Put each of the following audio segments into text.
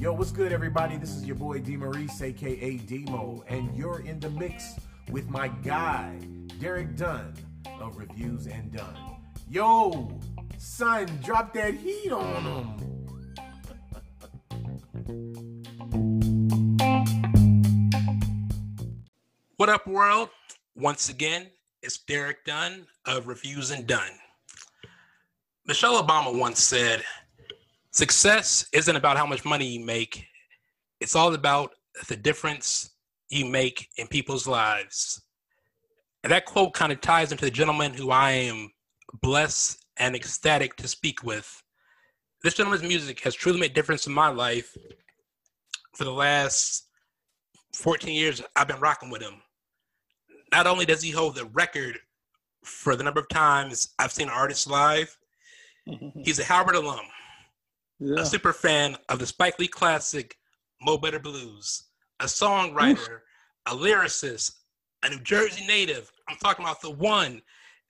Yo, what's good, everybody? This is your boy D Maurice, aka Demo, and you're in the mix with my guy, Derek Dunn of Reviews and Dunn. Yo, son, drop that heat on him. What up, world? Once again, it's Derek Dunn of Reviews and Dunn. Michelle Obama once said, Success isn't about how much money you make, it's all about the difference you make in people's lives. And that quote kind of ties into the gentleman who I am blessed and ecstatic to speak with. This gentleman's music has truly made a difference in my life for the last 14 years I've been rocking with him not only does he hold the record for the number of times I've seen artists live, he's a Howard alum, yeah. a super fan of the Spike Lee classic Mo Better Blues, a songwriter, a lyricist, a New Jersey native. I'm talking about the one,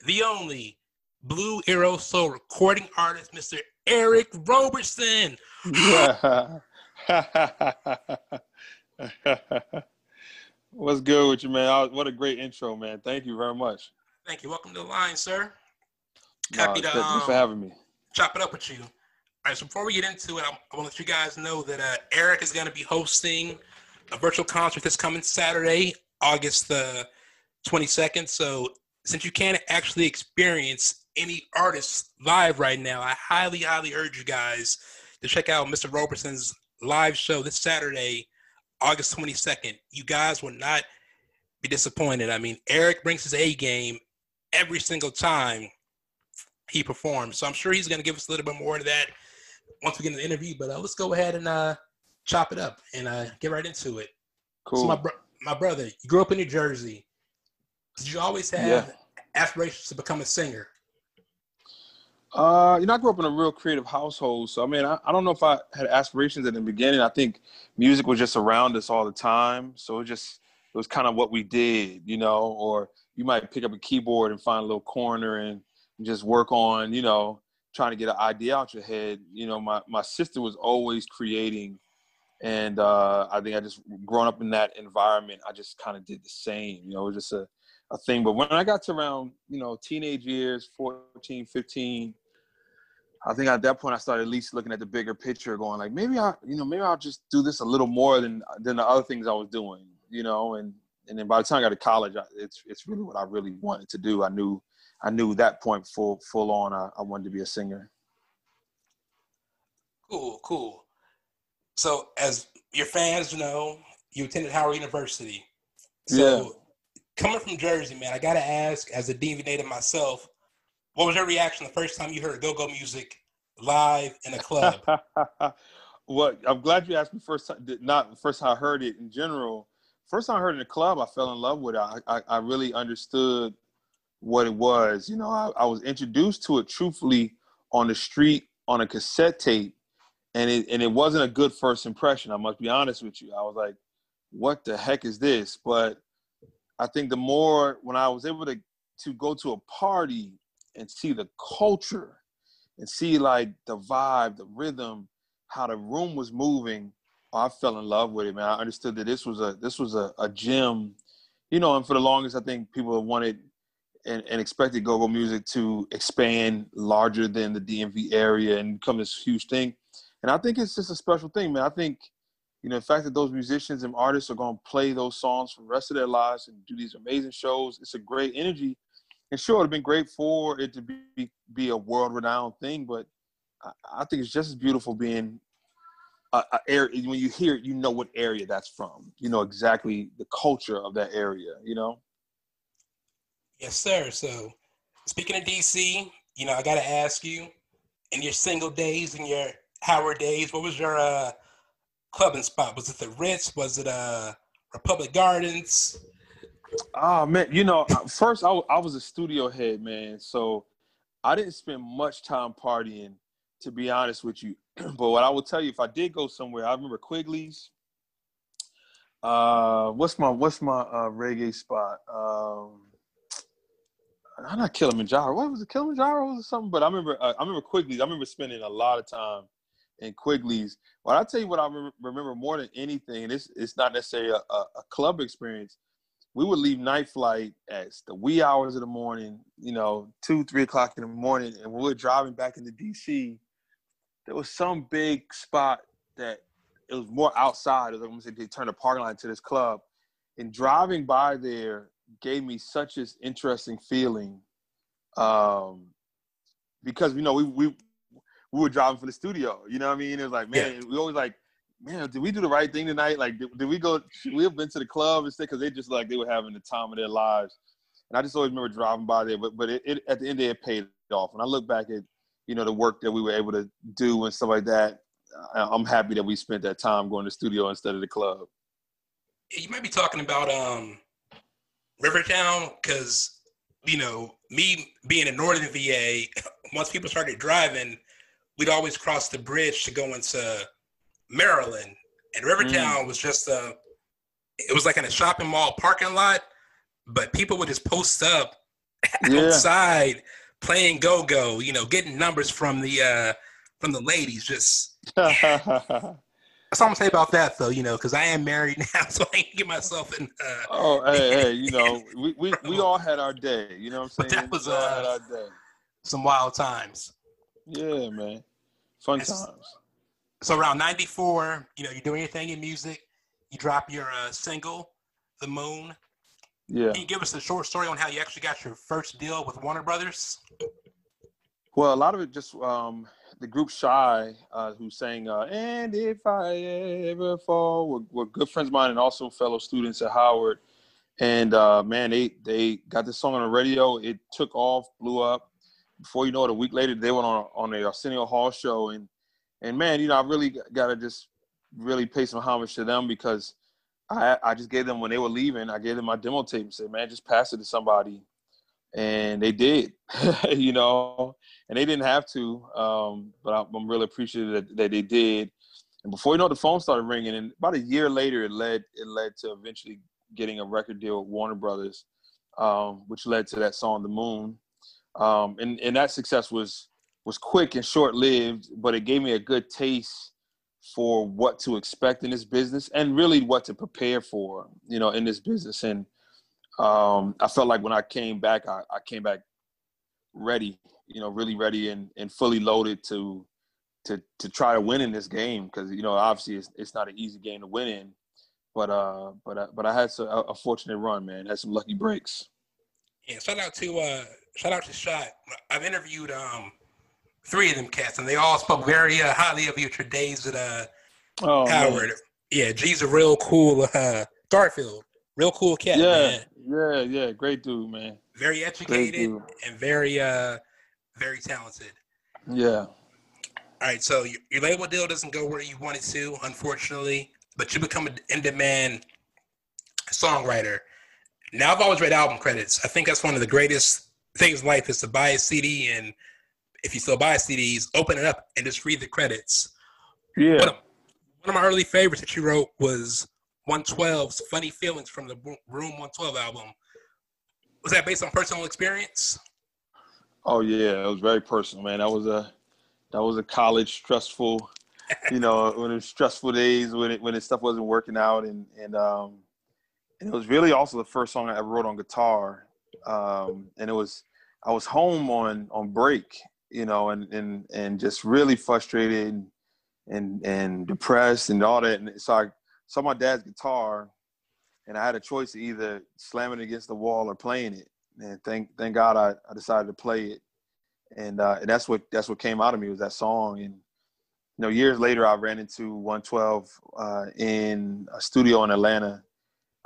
the only Blue Erro Soul recording artist, Mr. Eric Roberson. Yeah. What's good with you, man? What a great intro, man. Thank you very much. Thank you. Welcome to the line, sir. Happy no, to um, for having me. Chop it up with you. All right. So before we get into it, I, I want to let you guys know that uh, Eric is going to be hosting a virtual concert this coming Saturday, August the 22nd. So since you can't actually experience any artists live right now, I highly, highly urge you guys to check out Mr. Roberson's live show this Saturday August 22nd. You guys will not be disappointed. I mean, Eric brings his A game every single time he performs. So I'm sure he's going to give us a little bit more of that once we get in the interview. But uh, let's go ahead and uh, chop it up and uh, get right into it. Cool. So my, bro- my brother, you grew up in New Jersey. Did you always have yeah. aspirations to become a singer? Uh, you know, I grew up in a real creative household, so I mean, I, I don't know if I had aspirations in the beginning. I think music was just around us all the time, so it just it was kind of what we did, you know. Or you might pick up a keyboard and find a little corner and just work on, you know, trying to get an idea out your head. You know, my my sister was always creating, and uh, I think I just growing up in that environment. I just kind of did the same. You know, it was just a a thing. But when I got to around, you know, teenage years, 14, 15, I think at that point I started at least looking at the bigger picture, going like maybe I, you know, maybe I'll just do this a little more than than the other things I was doing, you know. And and then by the time I got to college, I, it's it's really what I really wanted to do. I knew I knew that point full full on. I, I wanted to be a singer. Cool, cool. So as your fans know, you attended Howard University. So yeah. coming from Jersey, man, I gotta ask, as a DV native myself, what was your reaction the first time you heard go-go music live in a club? well, I'm glad you asked me first time. Not first time I heard it in general. First time I heard it in a club, I fell in love with it. I, I, I really understood what it was. You know, I, I was introduced to it truthfully on the street on a cassette tape, and it and it wasn't a good first impression. I must be honest with you. I was like, "What the heck is this?" But I think the more when I was able to to go to a party and see the culture and see like the vibe, the rhythm, how the room was moving, oh, I fell in love with it, man. I understood that this was a this was a, a gym, you know, and for the longest I think people wanted and, and expected go-go music to expand larger than the DMV area and become this huge thing. And I think it's just a special thing, man. I think, you know, the fact that those musicians and artists are gonna play those songs for the rest of their lives and do these amazing shows, it's a great energy and sure, it'd been great for it to be be a world renowned thing, but I, I, think it's just as beautiful being a, a area when you hear it, you know what area that's from. You know exactly the culture of that area. You know. Yes, sir. So, speaking of DC, you know, I got to ask you, in your single days, in your Howard days, what was your uh, clubbing spot? Was it the Ritz? Was it uh, Republic Gardens? Oh man, you know, first I, I was a studio head, man. So I didn't spend much time partying, to be honest with you. but what I will tell you, if I did go somewhere, I remember Quigley's. Uh, what's my what's my uh, reggae spot? Um, I'm not Kilimanjaro. What was it? Kilimanjaro or something? But I remember, uh, I remember Quigley's. I remember spending a lot of time in Quigley's. Well, I'll tell you what I remember more than anything, and it's it's not necessarily a, a, a club experience. We would leave night flight at the wee hours of the morning, you know, two, three o'clock in the morning, and we were driving back into DC, there was some big spot that it was more outside. It was like they turned the parking lot into this club, and driving by there gave me such an interesting feeling um, because you know we we we were driving for the studio. You know what I mean? It was like, man, yeah. we always like, man, did we do the right thing tonight? Like, did, did we go? we have been to the club and stuff because they just like they were having the time of their lives. And I just always remember driving by there, but but it, it, at the end of it, it paid off. And I look back at you know the work that we were able to do and stuff like that, I'm happy that we spent that time going to the studio instead of the club. You might be talking about um Rivertown because you know me being in Northern VA. Once people started driving, we'd always cross the bridge to go into Maryland, and Rivertown mm. was just a. It was like in a shopping mall parking lot, but people would just post up yeah. outside playing go go. You know, getting numbers from the uh from the ladies. Just That's all I'm saying about that, though. You know, because I am married now, so I ain't get myself in. Uh, oh, hey, hey, you know, we, we, we all had our day. You know what I'm saying? That was uh, some wild times. Yeah, man, fun times. So around '94, you know, you're doing your thing in music. You drop your uh, single, "The Moon." Yeah. Can you give us a short story on how you actually got your first deal with Warner Brothers? Well, a lot of it just um, the group Shai, uh, who sang uh, "And If I Ever Fall," were, were, good friends of mine and also fellow students at Howard. And uh, man, they they got this song on the radio. It took off, blew up. Before you know it, a week later, they went on on the Arsenio Hall show, and and man, you know, I really got to just really pay some homage to them because I I just gave them when they were leaving, I gave them my demo tape and said, man, just pass it to somebody and they did, you know, and they didn't have to, um, but I'm really appreciative that, that, they did. And before you know, the phone started ringing, and about a year later, it led it led to eventually getting a record deal with Warner Brothers, um, which led to that song "The Moon," um, and and that success was was quick and short lived, but it gave me a good taste for what to expect in this business and really what to prepare for, you know, in this business and um, I felt like when I came back, I, I came back ready, you know, really ready and, and fully loaded to to to try to win in this game because you know obviously it's, it's not an easy game to win in, but uh but uh, but I had a, a fortunate run, man. Had some lucky breaks. Yeah, shout out to uh shout out to Shai. I've interviewed um three of them cats and they all spoke very uh, highly of you your days at uh oh, Howard. Man. Yeah, G's a real cool uh Garfield. Real cool cat, yeah, man. Yeah, yeah, great dude, man. Very educated and very uh very talented. Yeah. All right, so your, your label deal doesn't go where you wanted to, unfortunately, but you become an in-demand songwriter. Now I've always read album credits. I think that's one of the greatest things in life is to buy a CD and if you still buy CDs, open it up and just read the credits. Yeah. One of, one of my early favorites that you wrote was 112's Funny Feelings from the Room 112 album. Was that based on personal experience? Oh yeah, it was very personal, man. That was a that was a college stressful, you know, when it was stressful days when it when it stuff wasn't working out, and and um, and it was really also the first song I ever wrote on guitar, um, and it was I was home on on break, you know, and and and just really frustrated and and depressed and all that, and so I saw my dad's guitar, and I had a choice of either slamming it against the wall or playing it. And thank thank God I, I decided to play it, and uh, and that's what that's what came out of me was that song. And you know, years later, I ran into 112 uh, in a studio in Atlanta.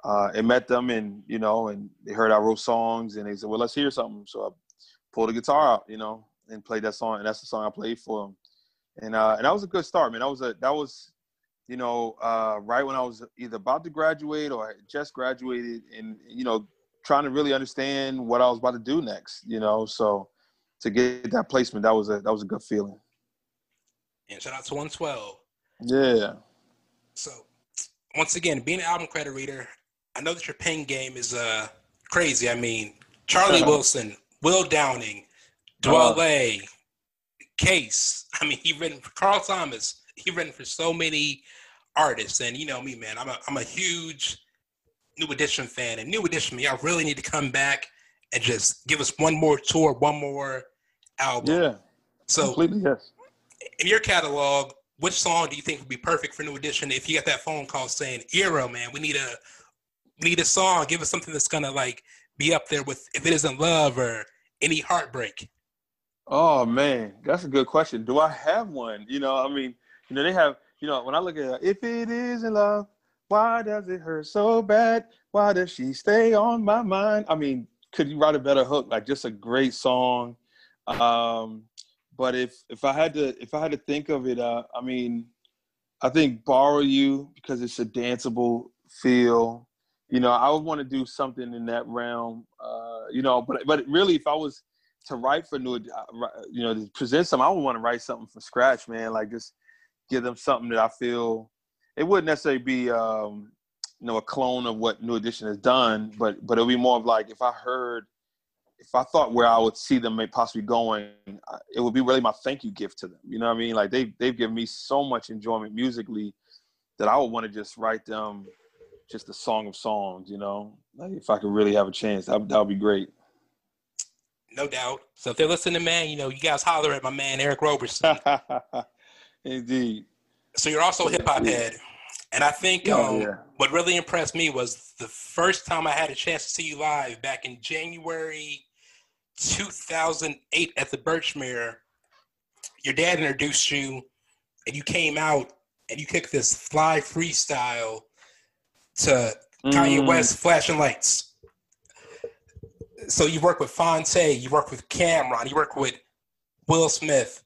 Uh, and met them, and you know, and they heard I wrote songs, and they said, "Well, let's hear something." So I pulled the guitar out, you know, and played that song, and that's the song I played for them. And uh, and that was a good start, man. That was a that was you know, uh, right when I was either about to graduate or just graduated, and you know, trying to really understand what I was about to do next. You know, so to get that placement, that was a that was a good feeling. And shout out to 112. Yeah. So, once again, being an album credit reader, I know that your pen game is uh crazy. I mean, Charlie Wilson, Will Downing, Dwele, uh, Case. I mean, he written for Carl Thomas. He written for so many artists, and you know me, man. I'm a I'm a huge New Edition fan, and New Edition, I really need to come back and just give us one more tour, one more album. Yeah. So, completely yes. In your catalog, which song do you think would be perfect for New Edition if you got that phone call saying, "Erro, man, we need a we need a song. Give us something that's gonna like be up there with if it isn't love or any heartbreak." Oh man, that's a good question. Do I have one? You know, I mean, you know, they have. You know, when I look at if it isn't love, why does it hurt so bad? Why does she stay on my mind? I mean, could you write a better hook? Like just a great song. Um, but if if I had to if I had to think of it, uh, I mean, I think borrow you because it's a danceable feel. You know, I would want to do something in that realm. Uh, you know, but but really, if I was to write for new, uh, you know, to present some, I would want to write something from scratch, man. Like just give them something that I feel. It wouldn't necessarily be, um, you know, a clone of what New Edition has done, but but it'll be more of like if I heard if I thought where I would see them possibly going, it would be really my thank you gift to them. You know what I mean? Like they they've given me so much enjoyment musically that I would want to just write them just a song of songs. You know, like if I could really have a chance, that that would be great. No doubt. So if they're listening, man, you know, you guys holler at my man Eric Roberson. Indeed. So you're also a hip hop head. And I think oh, um, yeah. what really impressed me was the first time I had a chance to see you live back in January 2008 at the Birchmere, your dad introduced you, and you came out and you kicked this fly freestyle to Kanye mm. West Flashing Lights. So you work with Phonte, you work with Cam'ron, you work with Will Smith.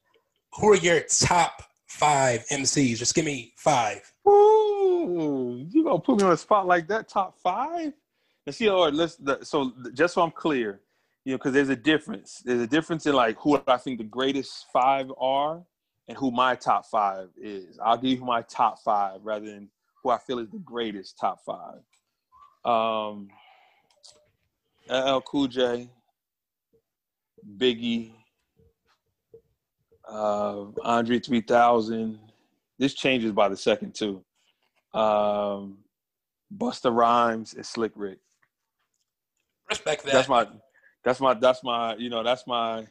Who are your top five MCs? Just give me five. Ooh, you gonna put me on a spot like that? Top five? Let's see. Or let's. So just so I'm clear, you know, because there's a difference. There's a difference in like who I think the greatest five are and who my top five is. I'll give you my top five rather than who I feel is the greatest top five. Um, LL Cool J, Biggie, uh, Andre 3000. This changes by the second too. Um, Busta Rhymes and Slick Rick. Respect that. That's my that's my that's my you know that's my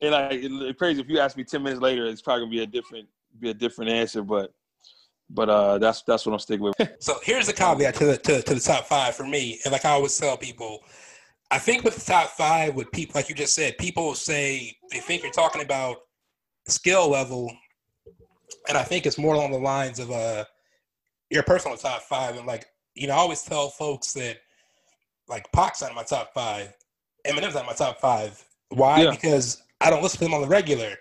and like it's crazy if you ask me ten minutes later it's probably gonna be a different be a different answer but but uh that's that's what I'm sticking with. so here's the caveat to the to, to the top five for me and like I always tell people I think with the top five with people like you just said people say they think you're talking about skill level and I think it's more along the lines of uh your personal top five and like you know I always tell folks that like Pac's out of my top five Eminem's not my top five. Why? Yeah. Because I don't listen to them on the regular.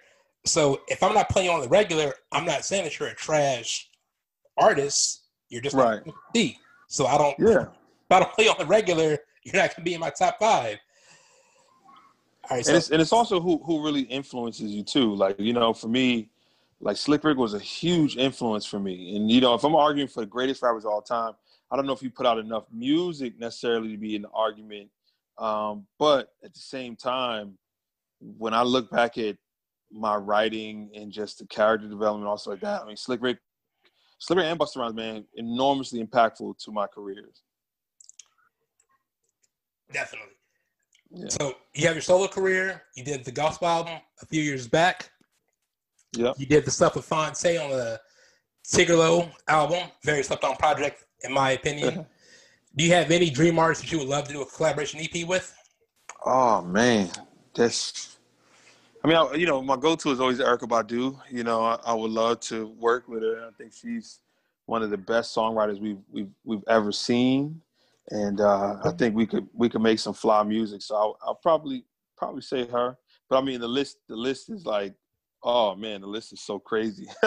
So if I'm not playing on the regular, I'm not saying that you're a trash artist. You're just right. D. So I don't. Yeah. If I don't play on the regular, you're not gonna be in my top five. All right, so, and, it's, and it's also who who really influences you too. Like you know, for me, like Slick Rick was a huge influence for me. And you know, if I'm arguing for the greatest rappers of all time, I don't know if he put out enough music necessarily to be an argument um, but at the same time, when I look back at my writing and just the character development, also like that, I mean, Slick Rick, Slick Rick and Busta Rhymes, man, enormously impactful to my careers. Definitely. Yeah. So you have your solo career. You did the gospel album a few years back. Yeah. You did the stuff with Phonte on the Tigallo album, very slept on project, in my opinion. Do you have any dream artists that you would love to do a collaboration EP with? Oh man, that's. I mean, I, you know, my go-to is always Erykah Badu. You know, I, I, would love to work with her. I think she's one of the best songwriters we've we've we've ever seen, and uh, I think we could we could make some fly music. So I'll, I'll probably probably say her. But I mean, the list the list is like oh man, the list is so crazy.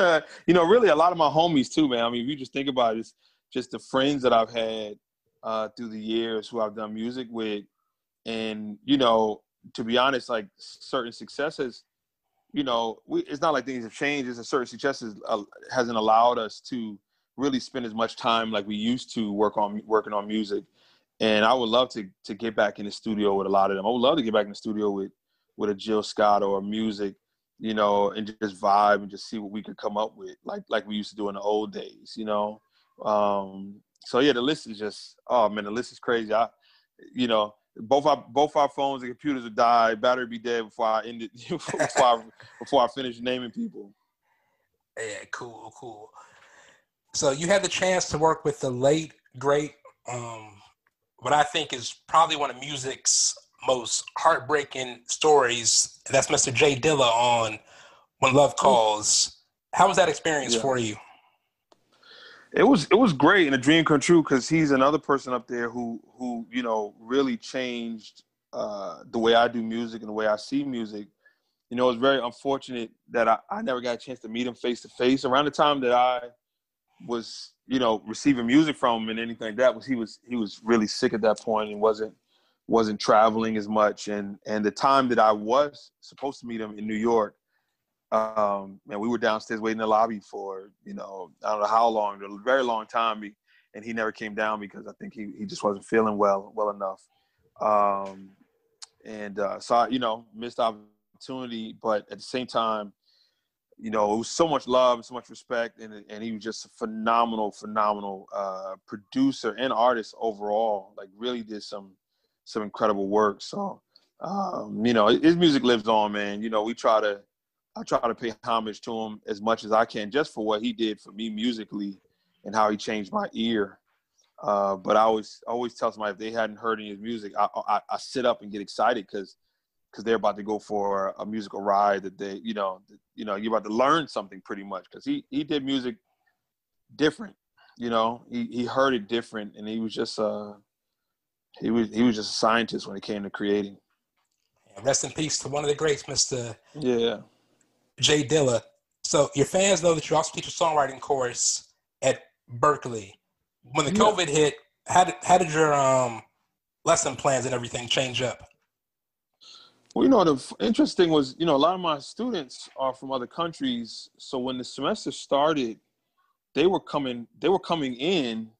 you know, really a lot of my homies too, man. I mean, if you just think about it, it's just the friends that I've had uh, through the years who I've done music with, and you know, to be honest, like certain successes, you know, we, it's not like things have changed. It's a certain successes uh, hasn't allowed us to really spend as much time like we used to work on working on Musiq. And I would love to to get back in the studio with a lot of them. I would love to get back in the studio with with a Jill Scott or music, you know, and just vibe and just see what we could come up with, like like we used to do in the old days, you know. Um, so yeah, the list is just oh man, the list is crazy. I, you know, both our both our phones and computers would die, battery be dead before I ended before I, before I finish naming people. Yeah, cool, cool. So you had the chance to work with the late great, um, what I think is probably one of music's most heartbreaking stories. That's Mr. Jay Dilla on When Love Calls. How was that experience yeah. for you? It was it was great and a dream come true because he's another person up there who who you know really changed uh, the way I do music and the way I see music. You know, it's very unfortunate that I, I never got a chance to meet him face to face. Around the time that I was, you know, receiving music from him and anything like that was he was he was really sick at that point and wasn't wasn't traveling as much. And and the time that I was supposed to meet him in New York, um, and we were downstairs waiting in the lobby for you know I don't know how long, a very long time, and he never came down because I think he he just wasn't feeling well well enough. Um, and uh, so I, you know missed opportunity, but at the same time, you know it was so much love so much respect, and and he was just a phenomenal phenomenal uh, producer and artist overall. Like really did some some incredible work. So um, you know his music lives on, man. You know we try to I try to pay homage to him as much as I can, just for what he did for me musically and how he changed my ear. Uh, but I always always tell somebody if they hadn't heard any of his music, I, I, I sit up and get excited because because they're about to go for a musical ride that they you know you know you're about to learn something pretty much because he he did music different you know he he heard it different and he was just uh he was he was just a scientist when it came to creating. Rest in peace to one of the greats, Mr. Yeah. Jay Dilla. So your fans know that you also teach a songwriting course at Berklee. When the yeah. COVID hit, how did how did your um, lesson plans and everything change up? Well, you know, the interesting was, you know, a lot of my students are from other countries. So when the semester started, they were coming, they were coming in,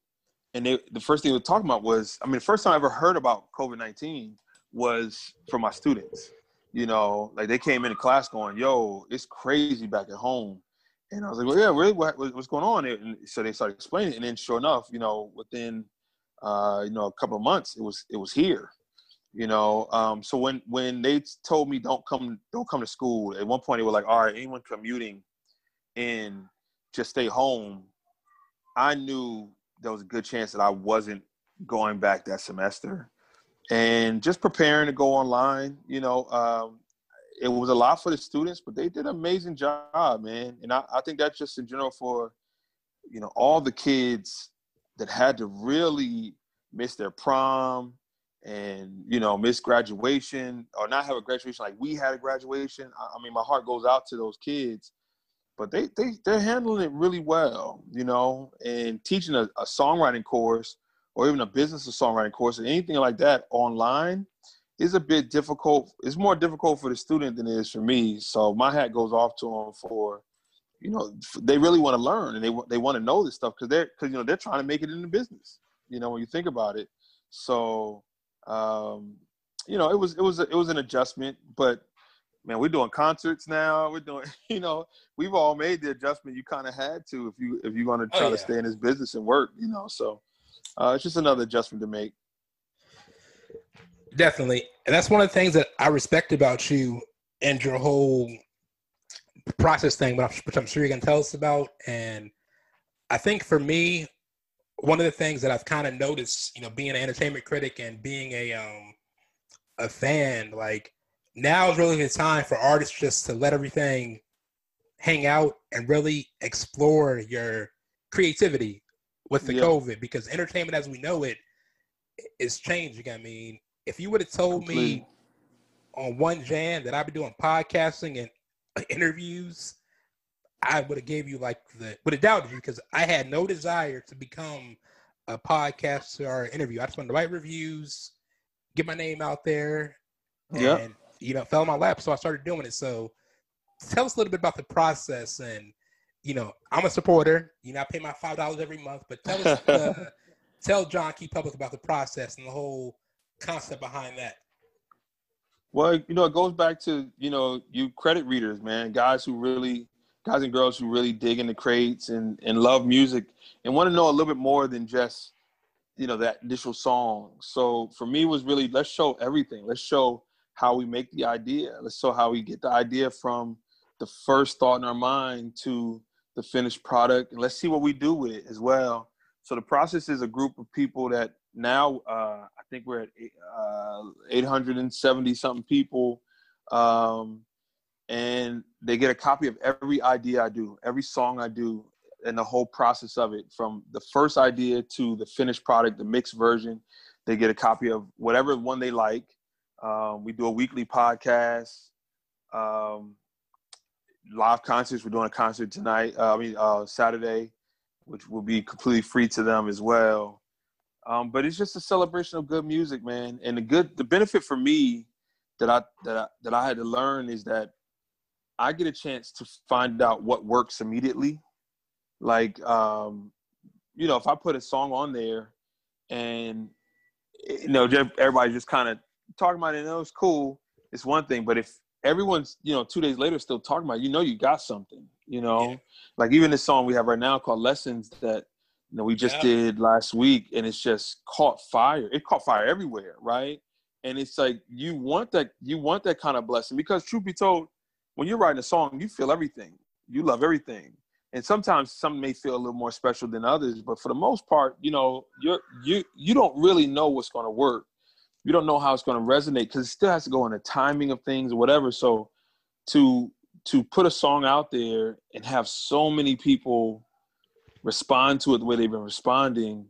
and they, the first thing they were talking about was, I mean, the first time I ever heard about COVID nineteen was from my students you know, like they came into class going, "Yo, it's crazy back at home," and I was like, "Well, yeah, really, what, what's going on?" And so they started explaining, it. and then sure enough, you know, within uh, you know a couple of months, it was it was here, you know. Um, so when when they told me don't come don't come to school, at one point they were like, "All right, anyone commuting in, just stay home." I knew there was a good chance that I wasn't going back that semester and just preparing to go online. You know, um, it was a lot for the students, but they did an amazing job, man. And I, I think that's just in general for, you know, all the kids that had to really miss their prom and you know miss graduation or not have a graduation like we had a graduation. I, I mean, my heart goes out to those kids, but they they they're handling it really well, you know, and teaching a, a songwriting course or even a business or songwriting course or anything like that online is a bit difficult. It's more difficult for the student than it is for me. So my hat goes off to them for, you know, they really want to learn and they they want to know this stuff because they're because you know they're trying to make it in the business. You know, when you think about it. So, um, you know, it was it was it was an adjustment, but man, we're doing concerts now. We're doing, you know, we've all made the adjustment you kind of had to if you if you're going to oh, try oh, yeah. to stay in this business and work. You know, so uh, it's just another adjustment to make. Definitely, and that's one of the things that I respect about you and your whole process thing, which I'm sure you're gonna tell us about. And I think for me, one of the things that I've kind of noticed, you know, being an entertainment critic and being a um a fan, like now is really the time for artists just to let everything hang out and really explore your creativity with the COVID because entertainment as we know it is changing. I mean, if you would have told me on one Jan that I'd be doing podcasting and interviews, I would have gave you like the would have doubted you because I had no desire to become a podcaster or interview. I just wanted to write reviews, get my name out there, and you know, fell in my lap. So I started doing it. So tell us a little bit about the process and you know, I'm a supporter. You know, I pay my five dollars every month. But tell us, uh, tell John Q. Public about the process and the whole concept behind that. Well, you know, it goes back to you know you credit readers, man, guys who really, guys and girls who really dig into crates and and love music and want to know a little bit more than just you know that initial song. So for me, was really let's show everything. Let's show how we make the idea. Let's show how we get the idea from the first thought in our mind to the finished product, and let's see what we do with it as well. So the process is a group of people that now uh, I think we're at uh, 870 something people, um, and they get a copy of every idea I do, every song I do, and the whole process of it from the first idea to the finished product, the mixed version. They get a copy of whatever one they like. Um, we do a weekly podcast, um, live concerts. We're doing a concert tonight. Uh, I mean uh, Saturday, which will be completely free to them as well. Um, but it's just a celebration of good music, man. And the good, the benefit for me that I that I, that I had to learn is that I get a chance to find out what works immediately. Like, um, you know, if I put a song on there, and you know, everybody just kind of talking about it, and it was cool. It's one thing, but if everyone's, you know, two days later still talking about, it, you know, you got something. You know, yeah. like even this song we have right now called "Lessons" that you know we just yeah. did last week, and it's just caught fire. It caught fire everywhere, right? And it's like you want that, you want that kind of blessing because, truth be told, when you're writing a song, you feel everything. You love everything. And sometimes some may feel a little more special than others, but for the most part, you know, you're you you don't really know what's to work. You don't know how it's to resonate because it still has to go on the timing of things or whatever. So to to put a song out there and have so many people respond to it the way they've been responding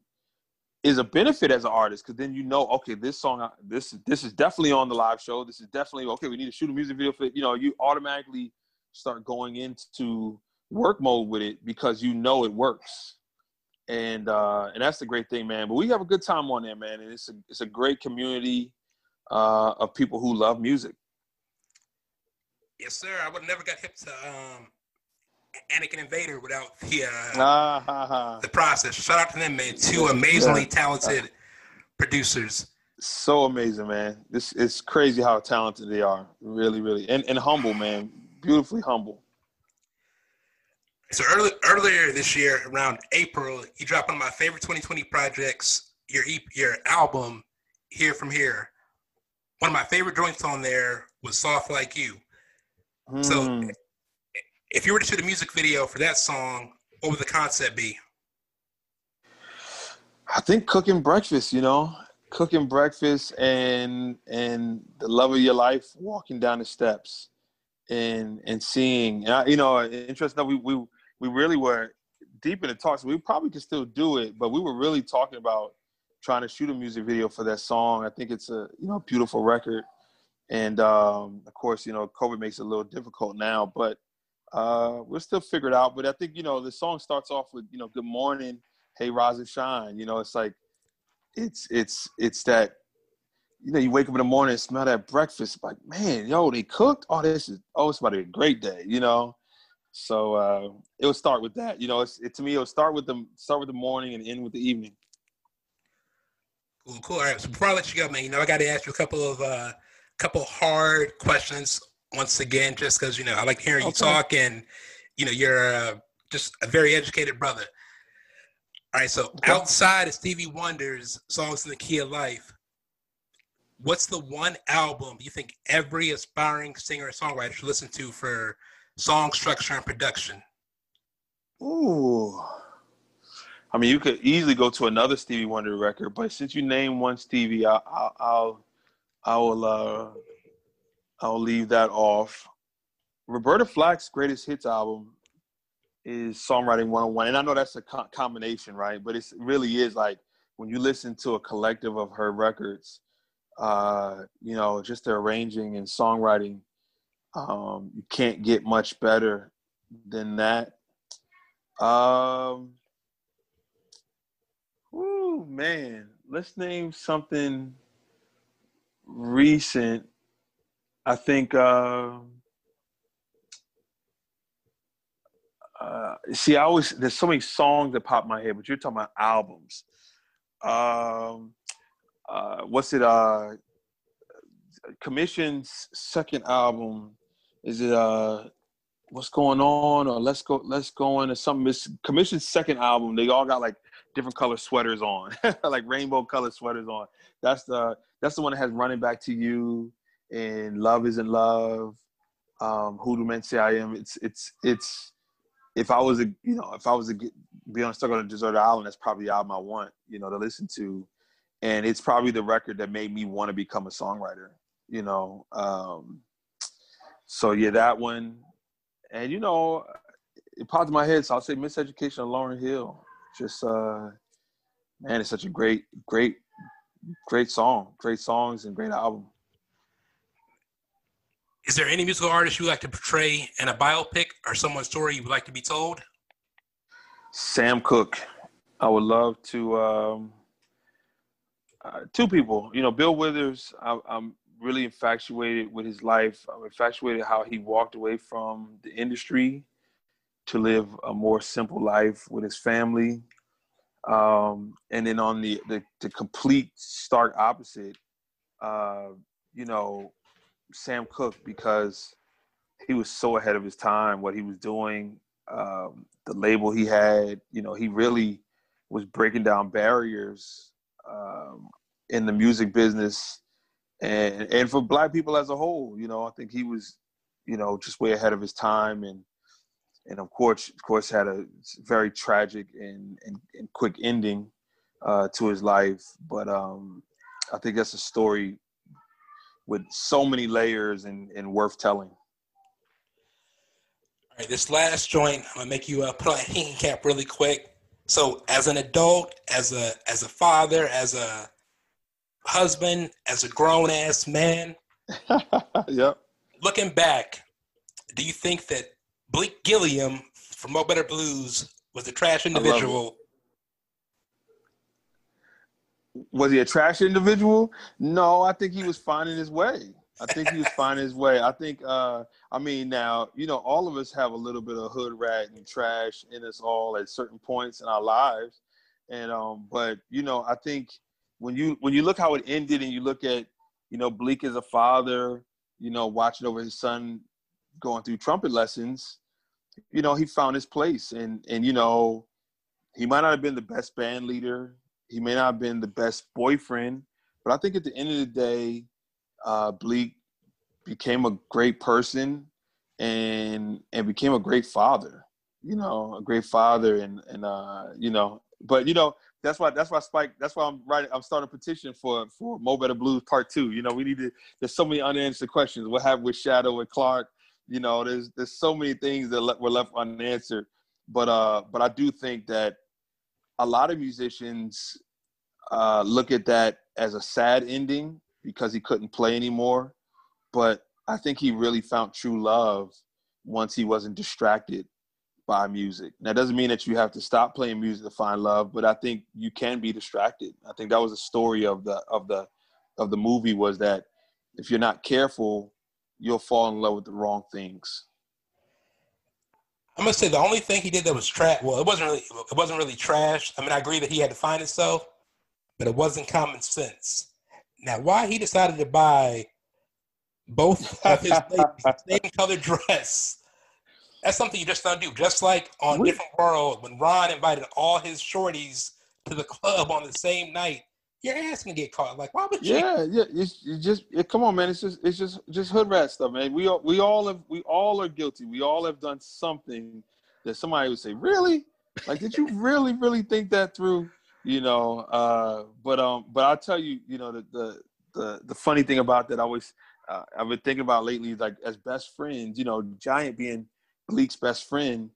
is a benefit as an artist because then you know okay this song this this is definitely on the live show. This is definitely okay we need to shoot a music video for it you know you automatically start going into work mode with it because you know it works. And uh and that's the great thing man. But we have a good time on there man and it's a it's a great community uh of people who love music. Yes sir. I would never got hip to um Anakin Invader without the uh, the process. Shout out to them, man. Two amazingly yeah. talented producers. So amazing, man. This it's crazy how talented they are. Really, really, and and humble, man. Beautifully humble. So early, earlier this year, around April, you dropped one of my favorite 2020 projects. Your your album, Here from Here. One of my favorite joints on there was "Soft Like You." Mm. So hmm if you were to shoot a music video for that song, what would the concept be? I think cooking breakfast, you know, cooking breakfast and and the love of your life, walking down the steps, and and seeing. And I, you know, interesting. We we we really were deep in the talks. We probably could still do it, but we were really talking about trying to shoot a music video for that song. I think it's a you know beautiful record, and um, of course you know COVID makes it a little difficult now, but uh, we'll still figure it out. But I think you know the song starts off with you know "Good morning, hey rise and shine." You know, it's like it's it's it's that you know you wake up in the morning and smell that breakfast. Like man, yo, they cooked. Oh, this is oh, it's about to be a great day. You know. So uh, it will start with that. You know, it's, it to me. It'll start with the start with the morning and end with the evening. Cool, cool. All right. So before I let you go, man, you know, I got to ask you a couple of uh, couple hard questions once again, just because you know I like hearing okay. you talk, and you know you're uh, just a very educated brother. All right, so okay. outside of Stevie Wonder's songs in the key of life, what's the one album you think every aspiring singer or songwriter should listen to for song structure and production? Ooh. I mean, you could easily go to another Stevie Wonder record, but since you named one Stevie, I'll I'll, I'll I will uh, I'll leave that off. Roberta Flack's greatest hits album is Songwriting 101. And I know that's a co- combination, right? But it really is like when you listen to a collective of her records, uh, you know, just the arranging and songwriting, um, you can't get much better than that. Um, whoo, man, let's name something recent I think. Uh, uh, see, I always there's so many songs that pop my head, but you're talking about albums. Um, uh, what's it? Uh, Commissioned's second album. Is it uh, what's going on or let's go let's go into something. It's Commissioned's second album. They all got like different color sweaters on, like rainbow color sweaters on. That's the that's the one that has running back to you and love isn't love. Um, who do men say I am? It's it's it's if I was a you know if I was to get, be on stuck on a deserted island, that's probably the album I want you know to listen to, and it's probably the record that made me want to become a songwriter. You know, um, so yeah, that one, and you know, it popped in my head, so I'll say Miseducation of Lauryn Hill. Just uh, man, it's such a great, great, great song, great songs, and great album. Is there any musical artist you would like to portray in a biopic or someone's story you would like to be told? Sam Cooke. I would love to. Um, uh, two people, you know, Bill Withers. I, I'm really infatuated with his life. I'm infatuated how he walked away from the industry to live a more simple life with his family. Um, and then on the, the, the complete stark opposite, uh, you know, Sam Cooke because he was so ahead of his time, what he was doing, um, the label he had, you know, he really was breaking down barriers um, in the music business and and for black people as a whole, you know, I think he was, you know, just way ahead of his time and and of course of course had a very tragic and and, and quick ending uh, to his life. But um, I think that's a story with so many layers and, and worth telling. All right, this last joint, I'm gonna make you uh, put on a thinking cap really quick. So, as an adult, as a as a father, as a husband, as a grown ass man, yep. Looking back, do you think that Bleek Gilliam from Mo Better Blues was a trash individual was he a trash individual? No, I think he was finding his way. I think he was finding his way. I think, uh, I mean, now, you know, all of us have a little bit of hood rat and trash in us all at certain points in our lives. And, um, but, you know, I think when you, when you look how it ended and you look at, you know, Bleek as a father, you know, watching over his son going through trumpet lessons, you know, he found his place and, and, you know, he might not have been the best band leader he may not have been the best boyfriend, but I think at the end of the day, uh, Bleek became a great person and and became a great father. You know, a great father, and and uh, you know, but you know, that's why that's why Spike. That's why I'm writing. I'm starting a petition for for Mo Better Blues Part Two. You know, we need to. There's so many unanswered questions. What happened with Shadow and Clark? You know, there's there's so many things that le- were left unanswered. But uh, but I do think that a lot of musicians uh, look at that as a sad ending because he couldn't play anymore. But I think he really found true love once he wasn't distracted by music. That doesn't mean that you have to stop playing music to find love, but I think you can be distracted. I think that was the story of the of the of the movie was that if you're not careful, you'll fall in love with the wrong things. I'm gonna say the only thing he did that was trash. Well, it wasn't really it wasn't really trash. I mean, I agree that he had to find himself, but it wasn't common sense. Now, why he decided to buy both of his same color dress? That's something you just don't do. Just like on Different World, when Ron invited all his shorties to the club on the same night, your ass can get caught. Like, why would you? Yeah, yeah. It's, it's just it, come on, man. It's just it's just just hood rat stuff, man. We all we all have we all are guilty. We all have done something that somebody would say, really? Like, did you really really think that through? You know. Uh, but um, but I'll tell you, you know, the the the, the funny thing about that, I always uh, I've been thinking about lately, like as best friends, you know, Giant being Bleek's best friend,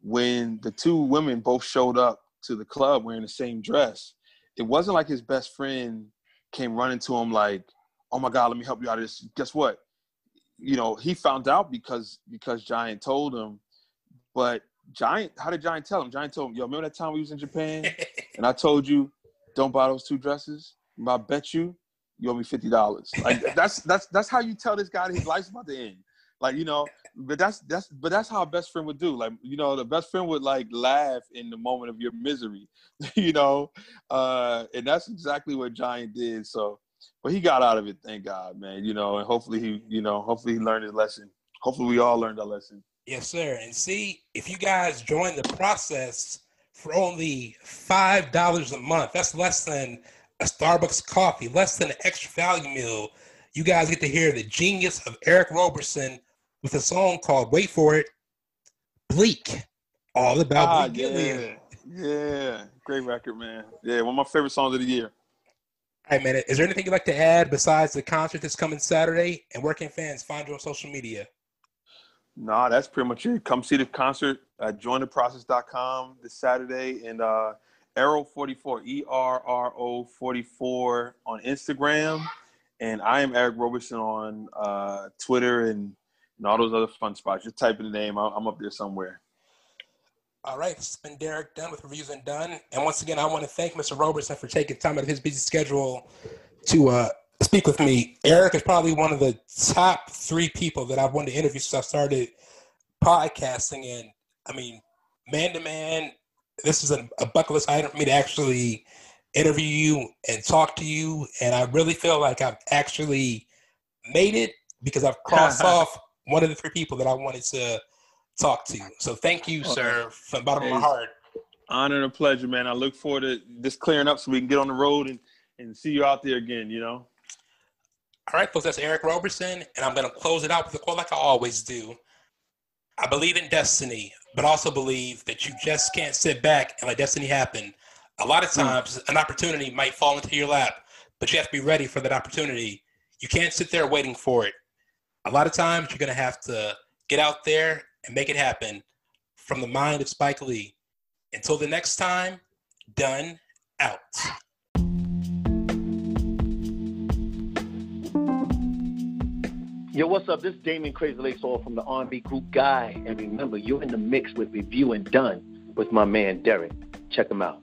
when the two women both showed up to the club wearing the same dress it wasn't like his best friend came running to him like, "Oh my God, let me help you out of this." Guess what? You know, he found out because because Giant told him. But Giant, how did Giant tell him? Giant told him, "Yo, remember that time we was in Japan, and I told you, don't buy those two dresses. I bet you, you owe me fifty dollars. Like that's that's that's how you tell this guy his life's about to end. Like you know, but that's that's but that's how a best friend would do. Like you know, the best friend would like laugh in the moment of your misery, you know, uh, and that's exactly what Giant did. So but he got out of it. Thank God, man. You know, and hopefully he, you know, hopefully he learned his lesson. Hopefully we all learned our lesson. Yes, sir. And see, if you guys join the process for only five dollars a month, that's less than a Starbucks coffee, less than an extra value meal. You guys get to hear the genius of Eric Roberson with a song called "Wait for It," Bleek, all about Ah, Bleek yeah, yeah, great record, man. Yeah, one of my favorite songs of the year. All right, man. Is there anything you'd like to add besides the concert that's coming Saturday? And where can fans find you on social media? Nah, that's pretty much it. Come see the concert at jointheprocess.com this Saturday and uh Erro44, E R R O 44 on Instagram. And I am Eric Roberson on uh, Twitter and, and all those other fun spots. Just type in the name. I'm, up there somewhere. All right, it's been Derek Dunn with Reviews and Dunn. And once again, I want to thank Mr. Robertson for taking time out of his busy schedule to uh, speak with me. Eric is probably one of the top three people that I've wanted to interview since I started podcasting. And I mean, man to man, this is a, a bucket list item for me to actually interview you and talk to you. And I really feel like I've actually made it because I've crossed off one of the three people that I wanted to talk to. So thank you, oh, sir, from the bottom of my heart. Honor and a pleasure, man. I look forward to this clearing up so we can get on the road and, and see you out there again, you know? All right, folks, that's Eric Roberson, and I'm going to close it out with a quote like I always do. I believe in destiny, but also believe that you just can't sit back and let destiny happen. A lot of hmm. times, an opportunity might fall into your lap, but you have to be ready for that opportunity. You can't sit there waiting for it. A lot of times, you're going to have to get out there and make it happen from the mind of Spike Lee. Until the next time, Dunn out. Yo, what's up? This is Damion Crazy Legs Hall from the R&B group Guy. And remember, you're in the mix with Review and Dunn with my man Derek. Check him out.